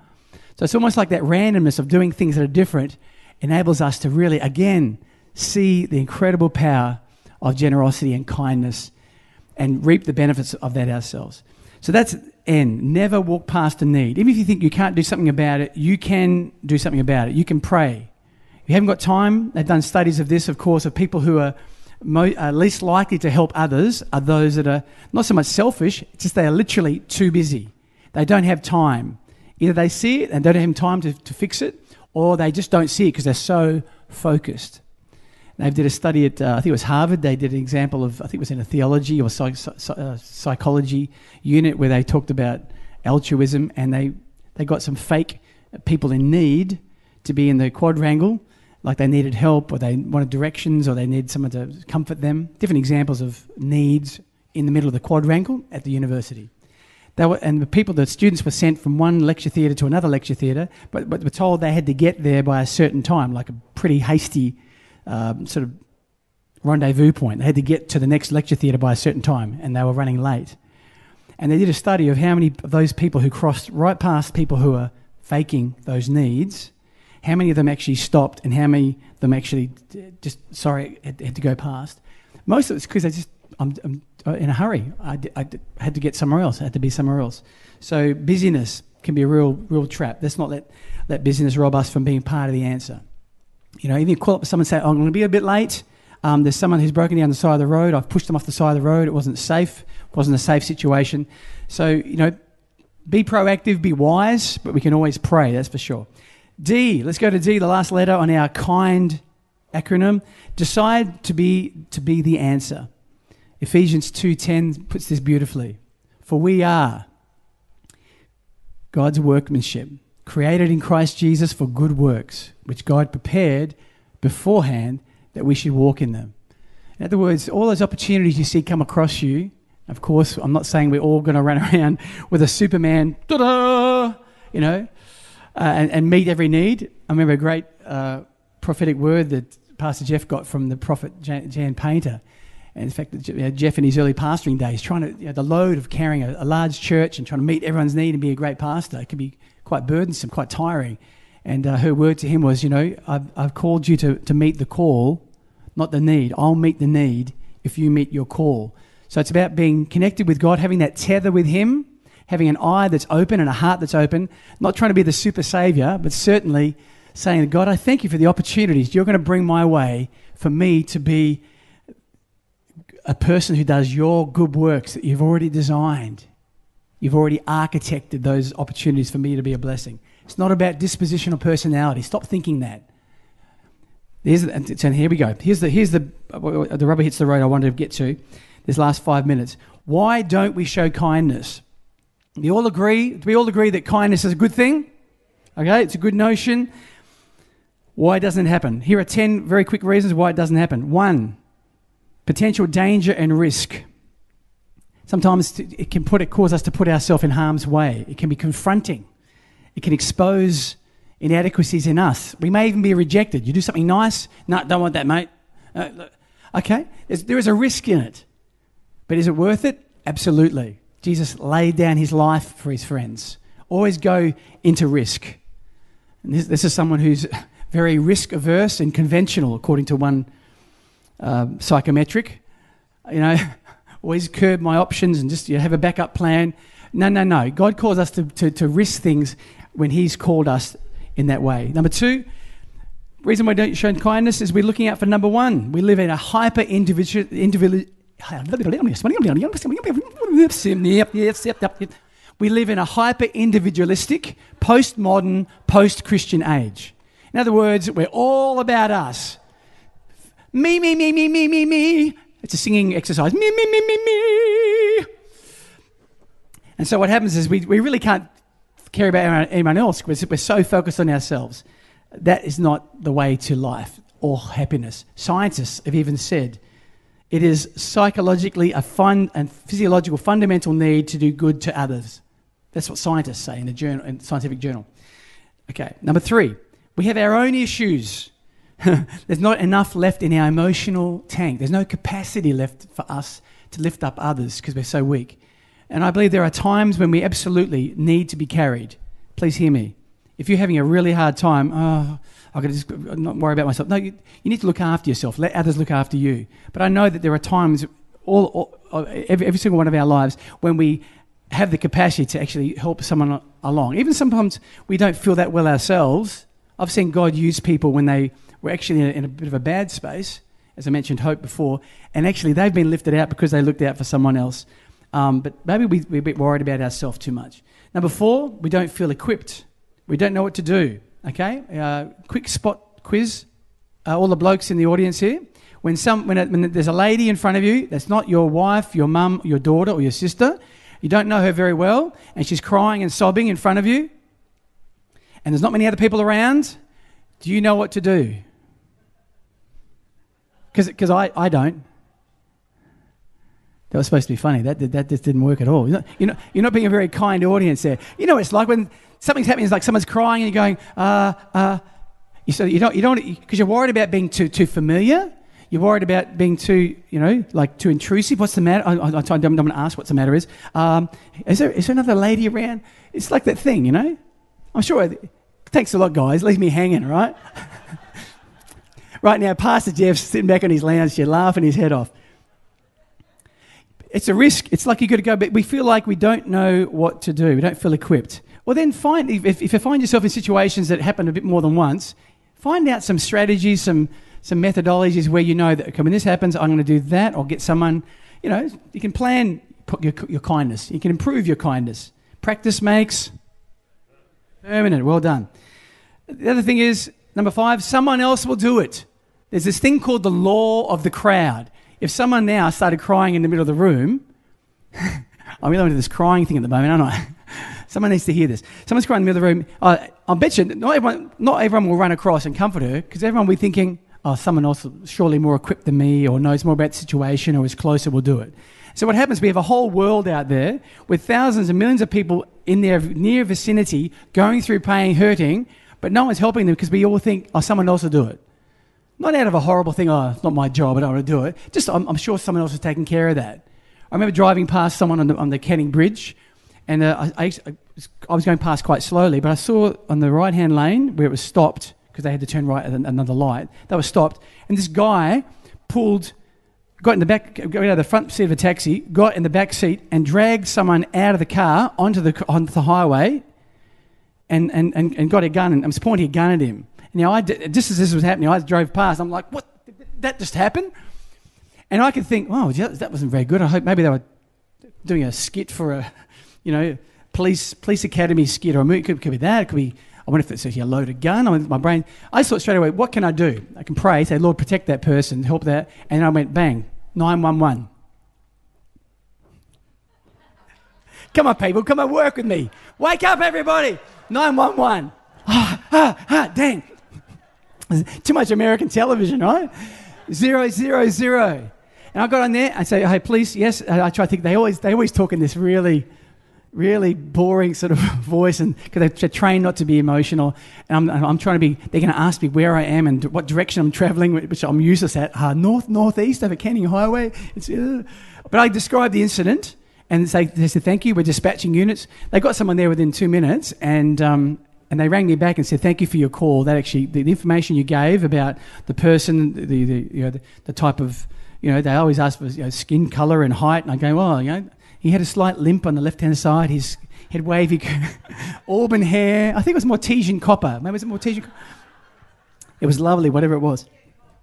So it's almost like that randomness of doing things that are different enables us to really, again, see the incredible power of generosity and kindness and reap the benefits of that ourselves. So that's N. Never walk past a need. Even if you think you can't do something about it, you can do something about it. You can pray. If you haven't got time, they've done studies of this, of course, of people who are, mo- are least likely to help others are those that are not so much selfish, it's just they are literally too busy. They don't have time. Either they see it and don't have time to, to fix it, or they just don't see it because they're so focused. They did a study at, uh, I think it was Harvard. They did an example of, I think it was in a theology or psych, psy- uh, psychology unit where they talked about altruism and they, they got some fake people in need to be in the quadrangle, like they needed help or they wanted directions or they needed someone to comfort them. Different examples of needs in the middle of the quadrangle at the university. They were, and the people, the students were sent from one lecture theatre to another lecture theatre, but, but were told they had to get there by a certain time, like a pretty hasty um, sort of rendezvous point. They had to get to the next lecture theatre by a certain time, and they were running late. And they did a study of how many of those people who crossed right past people who are faking those needs, how many of them actually stopped and how many of them actually just, sorry, had, had to go past. Most of it's because I just, I'm, I'm uh, in a hurry. I had to get somewhere else. I had to be somewhere else. So busyness can be a real, real trap. Let's not let, let busyness rob us from being part of the answer. You know, even you call up someone and say, oh, I'm going to be a bit late. Um, there's someone who's broken down the side of the road. I've pushed them off the side of the road. It wasn't safe. Wasn't a safe situation. So, you know, be proactive, be wise, but we can always pray, that's for sure. D, let's go to D, the last letter on our kind acronym. Decide to be, to be the answer. Ephesians 2.10 puts this beautifully. For we are God's workmanship, created in Christ Jesus for good works, which God prepared beforehand that we should walk in them. In other words, all those opportunities you see come across you, of course, I'm not saying we're all going to run around with a Superman, ta-da, you know, uh, and, and, meet every need. I remember a great uh, prophetic word that Pastor Jeff got from the prophet Jan, Jan Painter. And in fact, Jeff in his early pastoring days, trying to, you know, the load of carrying a, a, large church and trying to meet everyone's need and be a great pastor, it can be quite burdensome, quite tiring. And uh, her word to him was, you know, I've, I've called you to, to meet the call, not the need. I'll meet the need if you meet your call. So it's about being connected with God, having that tether with Him, having an eye that's open and a heart that's open, not trying to be the super savior, but certainly saying, God, I thank you for the opportunities you're going to bring my way for me to be a person who does your good works that you've already designed. You've already architected those opportunities for me to be a blessing. It's not about disposition or personality. Stop thinking that. Here's and here we go. Here's the here's the the rubber hits the road. I wanted to get to this last five minutes. Why don't we show kindness? We all agree. We all agree that kindness is a good thing? Okay, it's a good notion. Why doesn't it happen? Here are ten very quick reasons why it doesn't happen. One, potential danger and risk. Sometimes it can put it cause us to put ourselves in harm's way. It can be confronting. It can expose inadequacies in us. We may even be rejected. You do something nice, no, don't want that, mate. Uh, okay, There's, there is a risk in it. But is it worth it? Absolutely. Jesus laid down his life for his friends. Always go into risk. And this, this is someone who's very risk averse and conventional, according to one uh, psychometric. You know, always curb my options and just you know, have a backup plan. No, no, no. God calls us to, to, to risk things when He's called us in that way. Number two, reason why we don't show kindness is we're looking out for number one. We live in a hyper individual, individual we live in a hyper individualistic, postmodern, post Christian age. In other words, we're all about us. Me, me, me, me, me, me, me. It's a singing exercise. Me, me, me, me, me. And so what happens is we, we really can't care about anyone else because we're so focused on ourselves. That is not the way to life or happiness. Scientists have even said it is psychologically a fun and physiological fundamental need to do good to others. That's what scientists say in a journal, in scientific journal. Okay, number three, we have our own issues. There's not enough left in our emotional tank. There's no capacity left for us to lift up others because we're so weak. And I believe there are times when we absolutely need to be carried. Please hear me. If you're having a really hard time, oh, got to just not worry about myself. No, you, you, need to look after yourself. Let others look after you. But I know that there are times, all, all every, every single one of our lives, when we have the capacity to actually help someone along. Even sometimes we don't feel that well ourselves. I've seen God use people when they were actually in a, in a bit of a bad space, as I mentioned, hope before, and actually they've been lifted out because they looked out for someone else. Um, but maybe we, we're a bit worried about ourselves too much. Number four, we don't feel equipped. We don't know what to do. Okay, uh, quick spot quiz. Uh, all the blokes in the audience here. When, some, when, when there's a lady in front of you that's not your wife, your mum, your daughter, or your sister, you don't know her very well, and she's crying and sobbing in front of you, and there's not many other people around, do you know what to do? Because I, I don't. That was supposed to be funny. That, that just didn't work at all. You're not, you're, not, you're not being a very kind audience there. You know what it's like when something's happening, it's like someone's crying and you're going, uh, uh. You, so you don't, you don't, because you're worried about being too, too familiar. You're worried about being too, you know, like too intrusive. What's the matter? I, I, I'm going to ask what's the matter is. Um, is, there, is there another lady around? It's like that thing, you know? I'm sure Thanks a lot, guys. Leave me hanging, right? right now, Pastor Jeff's sitting back on his lounge chair, laughing his head off. It's a risk. It's like you've got to go, but we feel like we don't know what to do. We don't feel equipped. Well, then find if, if you find yourself in situations that happen a bit more than once, find out some strategies, some some methodologies where you know that okay, when this happens, I'm going to do that, or get someone. You know, you can plan your, your kindness. You can improve your kindness. Practice makes permanent. Well done. The other thing is number five. Someone else will do it. There's this thing called the law of the crowd. If someone now started crying in the middle of the room, I'm really into this crying thing at the moment, aren't I? Someone needs to hear this. Someone's crying in the middle of the room. Uh, I bet you not everyone, not everyone will run across and comfort her because everyone will be thinking, oh, someone else surely more equipped than me or knows more about the situation or is closer will do it. So what happens, we have a whole world out there with thousands and millions of people in their near vicinity going through pain, hurting, but no one's helping them because we all think, oh, someone else will do it. Not out of a horrible thing, oh, it's not my job, I don't want to do it. Just, I'm, I'm sure someone else is taking care of that. I remember driving past someone on the, on the Canning Bridge, and uh, I, I, I, was going past quite slowly, but I saw on the right hand lane where it was stopped, because they had to turn right at another light, they were stopped, and this guy pulled, got in the back, got out of the front seat of a taxi, got in the back seat, and dragged someone out of the car onto the, onto the highway, and, and, and, and got a gun, and I was pointing a gun at him. Know, I did, just as this was happening, I drove past. I'm like, what? That just happened? And I could think, oh, that wasn't very good. I hope maybe they were doing a skit for a, you know, police police academy skit or a movie. It could, could be that. It could be. I wonder if it's a loaded gun. I mean, my brain. I thought straight away, what can I do? I can pray, say, Lord, protect that person, help that. And I went, bang, nine one one. Come on, people, come and work with me. Wake up, everybody. 911. Ah, ah, ah, dang. Too much American television, right? Zero, zero, zero. And I got on there. I say, "Hey, please, yes." I try to think. They always, they always talk in this really, really boring sort of voice, and because they're trained not to be emotional. And I'm, I'm trying to be. They're going to ask me where I am and what direction I'm traveling, which I'm useless at. Uh, north, northeast over Canning Highway. Uh, but I describe the incident and say, they said, "Thank you. We're dispatching units." They got someone there within two minutes, and um, and they rang me back and said, "Thank you for your call. That actually, the, the information you gave about the person, the, the you know the, the, type of, you know, they always ask for you know, skin color and height, and I go, well, you know, he had a slight limp on the left hand side. His had wavy auburn hair. I think it was Mortesian copper. Maybe it was Mortesian. It was lovely, whatever it was.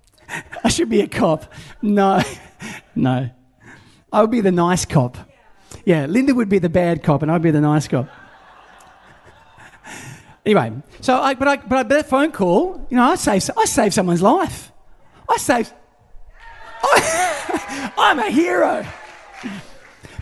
I should be a cop. No, no, I would be the nice cop. Yeah, Linda would be the bad cop, and I'd be the nice cop. Anyway, so I, but I, but I, that phone call, you know, I saved, I saved someone's life. I saved. I, I'm a hero.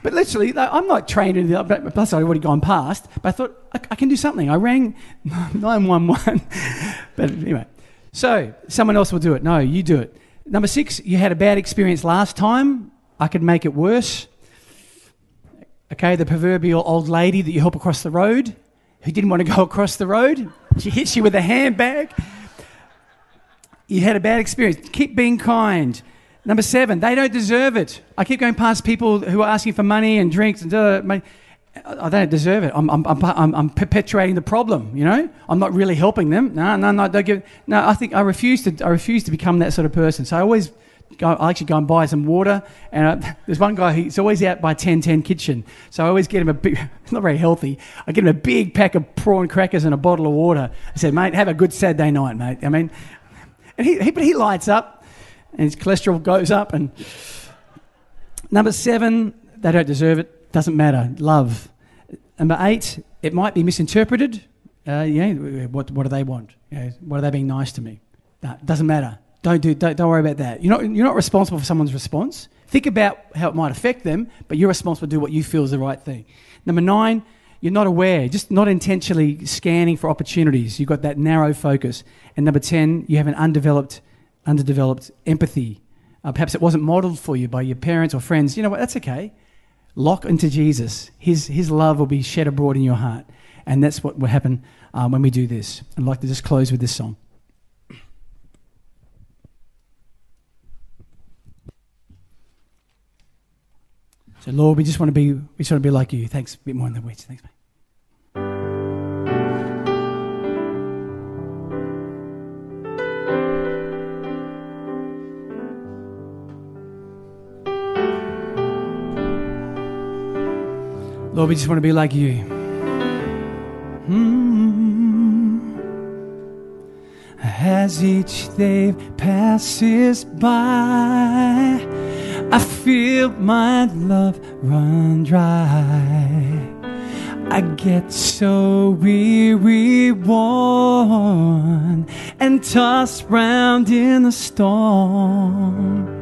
But literally, I'm not trained in the. Plus, I'd already gone past. But I thought I, I can do something. I rang 911. but anyway, so someone else will do it. No, you do it. Number six, you had a bad experience last time. I could make it worse. Okay, the proverbial old lady that you help across the road who didn't want to go across the road. She hits you with a handbag. You had a bad experience. Keep being kind. Number seven, they don't deserve it. I keep going past people who are asking for money and drinks and uh, I don't deserve it. I'm, I'm, I'm, I'm, perpetuating the problem. You know, I'm not really helping them. No, no, no. Don't give. No, I think I refuse to. I refuse to become that sort of person. So I always go, I actually go and buy some water. And uh, there's one guy, he's always out by 1010 Kitchen. So I always get him a big, not very healthy. I get him a big pack of prawn crackers and a bottle of water. I said, mate, have a good Saturday night, mate. I mean, and he, he, but he lights up and his cholesterol goes up. And number seven, they don't deserve it. Doesn't matter. Love. Number eight, it might be misinterpreted. Uh, yeah, what, what do they want? What are they being nice to me? That doesn't matter. Don't do. Don't, don't worry about that. You're not. You're not responsible for someone's response. Think about how it might affect them, but you're responsible to do what you feel is the right thing. Number nine, you're not aware, just not intentionally scanning for opportunities. You've got that narrow focus. And number ten, you have an undeveloped, underdeveloped empathy. Uh, perhaps it wasn't modeled for you by your parents or friends. You know what? That's okay. Lock into Jesus. His His love will be shed abroad in your heart, and that's what will happen um, when we do this. I'd like to just close with this song. So, Lord, we just want to be, we just want to be like you. Thanks a bit more in the weeds. Thanks, mate. Lord, we just want to be like you. Mm. As each day passes by, I feel my love run dry. I get so weary, worn, and tossed round in the storm.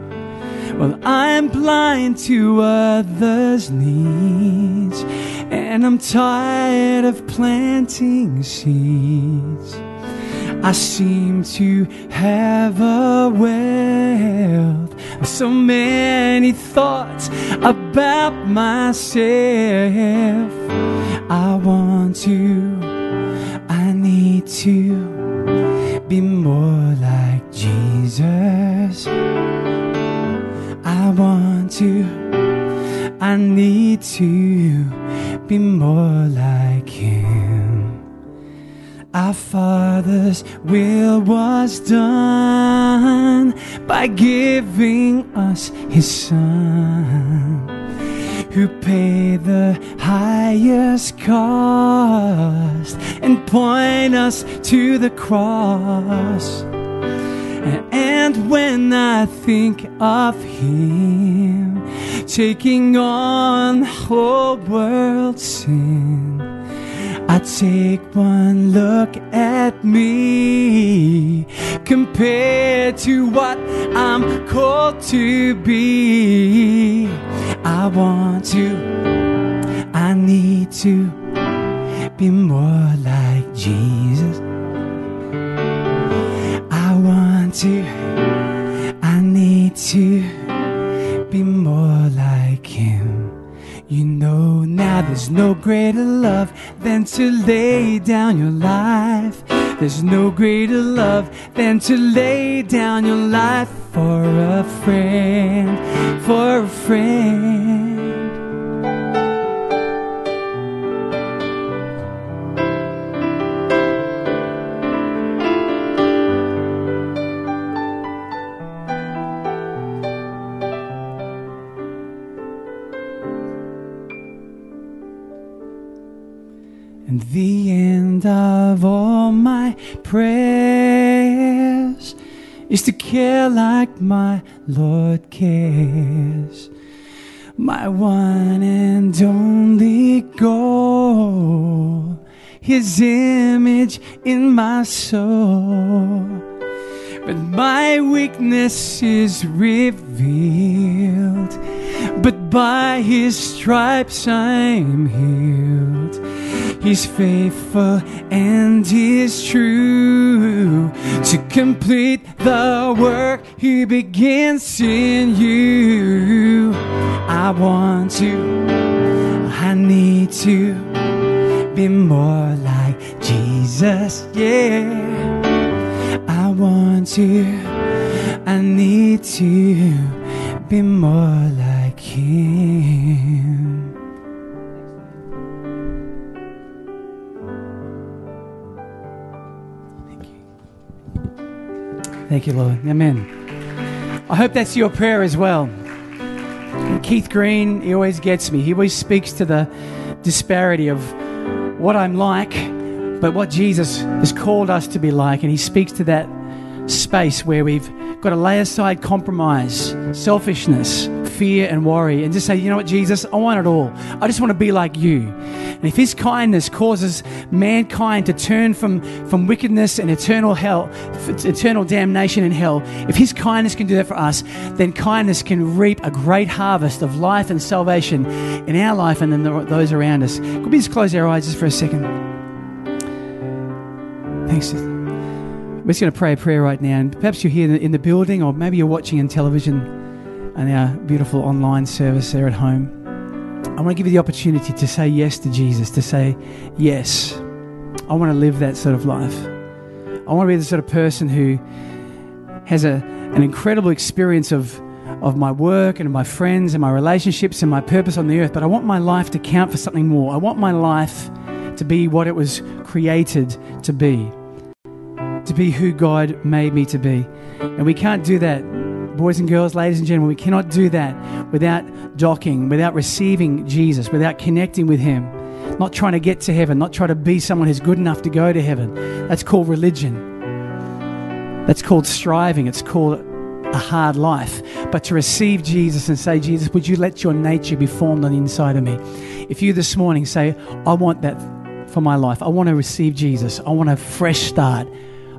Well, I'm blind to others' needs, and I'm tired of planting seeds. I seem to have a wealth of so many thoughts about myself. I want to, I need to be more like Jesus. I want to, I need to be more like Him. Our Father's will was done by giving us His Son, who paid the highest cost and point us to the cross. And when I think of Him taking on whole world's sin, I take one look at me compared to what I'm called to be. I want to, I need to be more like Jesus. Want I need to be more like Him. You know now there's no greater love than to lay down your life. There's no greater love than to lay down your life for a friend, for a friend. And the end of all my prayers is to care like my Lord cares. My one and only goal, His image in my soul. But my weakness is revealed, but by His stripes I'm healed. He's faithful and He's true to complete the work He begins in you. I want to, I need to be more like Jesus, yeah. I want to, I need to be more like Him. Thank you, Lord. Amen. I hope that's your prayer as well. Keith Green, he always gets me. He always speaks to the disparity of what I'm like, but what Jesus has called us to be like. And he speaks to that space where we've got to lay aside compromise, selfishness, fear, and worry, and just say, you know what, Jesus, I want it all. I just want to be like you. And if his kindness causes mankind to turn from, from wickedness and eternal hell, eternal damnation in hell, if his kindness can do that for us, then kindness can reap a great harvest of life and salvation in our life and in the, those around us. Could we just close our eyes just for a second? Thanks. We're just going to pray a prayer right now. And perhaps you're here in the building, or maybe you're watching on television and our beautiful online service there at home. I want to give you the opportunity to say yes to Jesus, to say, Yes, I want to live that sort of life. I want to be the sort of person who has a, an incredible experience of, of my work and my friends and my relationships and my purpose on the earth, but I want my life to count for something more. I want my life to be what it was created to be, to be who God made me to be. And we can't do that boys and girls, ladies and gentlemen, we cannot do that without docking, without receiving Jesus, without connecting with Him. Not trying to get to heaven, not trying to be someone who's good enough to go to heaven. That's called religion. That's called striving. It's called a hard life. But to receive Jesus and say, Jesus, would you let your nature be formed on the inside of me? If you this morning say, I want that for my life, I want to receive Jesus, I want a fresh start,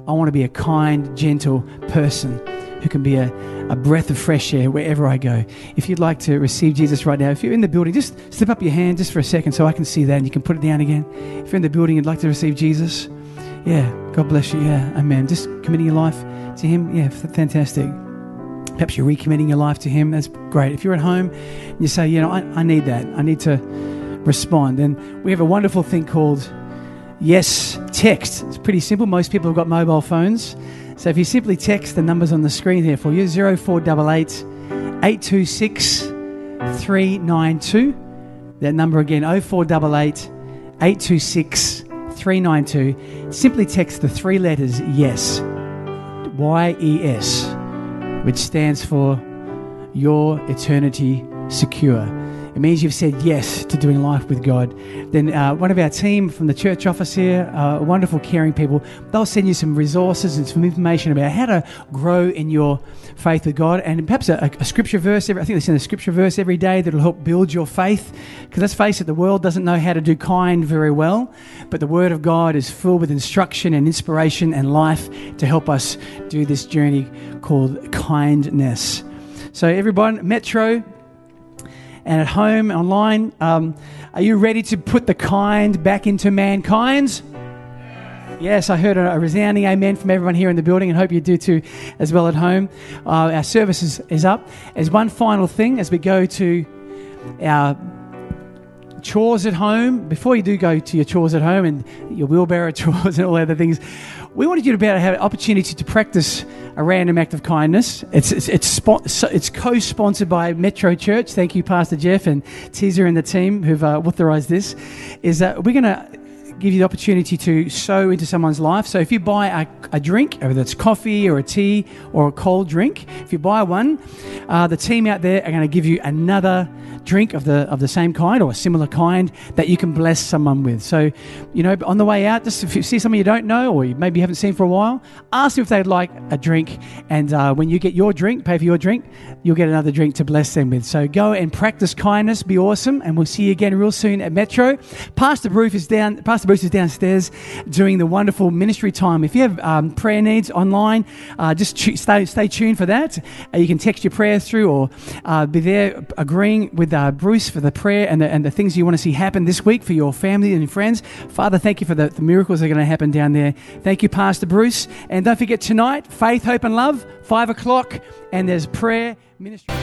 I want to be a kind, gentle person who can be a, a breath of fresh air wherever I go. If you'd like to receive Jesus right now, if you're in the building, just slip up your hand just for a second so I can see that and you can put it down again. If you're in the building and you'd like to receive Jesus, yeah, God bless you. Yeah, amen. Just committing your life to Him, yeah, fantastic. Perhaps you're recommitting your life to Him. That's great. If you're at home and you say, you know, I, I need that, I need to respond, then we have a wonderful thing called Yes Text. It's pretty simple. Most people have got mobile phones. So if you simply text the numbers on the screen here for you 0488 826 392. That number again 0488 826 392. Simply text the three letters YES. Y E S, which stands for Your Eternity Secure. It means you've said yes to doing life with God. Then uh, one of our team from the church office here, uh, wonderful, caring people, they'll send you some resources and some information about how to grow in your faith with God, and perhaps a, a scripture verse. Every, I think they send a scripture verse every day that'll help build your faith. Because let's face it, the world doesn't know how to do kind very well, but the Word of God is filled with instruction and inspiration and life to help us do this journey called kindness. So, everyone, Metro, and at home, online, um, are you ready to put the kind back into mankind? Yes, I heard a, resounding amen from everyone here in the building and hope you do too as well at home. Uh, our service is, is up. As one final thing, as we go to our chores at home, before you do go to your chores at home and your wheelbarrow chores and all other things, we wanted you to be able to have an opportunity to practice a random act of kindness. It's it's it's, it's co-sponsored by Metro Church. Thank you, Pastor Jeff and Teaser and the team who've uh, authorized this. Is that we're going to give you the opportunity to sow into someone's life. So if you buy a, a drink, whether it's coffee or a tea or a cold drink, if you buy one, uh, the team out there are going to give you another drink of the of the same kind or a similar kind that you can bless someone with. So, you know, on the way out, just if you see someone you don't know or you maybe haven't seen for a while, ask them if they'd like a drink. And uh, when you get your drink, pay for your drink, you'll get another drink to bless them with. So go and practice kindness, be awesome, and we'll see you again real soon at Metro. Pastor Bruce is down. Pastor Bruce is downstairs doing the wonderful ministry time. If you have um, prayer needs online, uh, just stay stay tuned for that. Uh, you can text your prayer through or uh, be there agreeing with uh, Bruce for the prayer and the, and the things you want to see happen this week for your family and friends. Father, thank you for the, the miracles that are going to happen down there. Thank you, Pastor Bruce. And don't forget tonight, faith, hope, and love, five o'clock, and there's prayer ministry.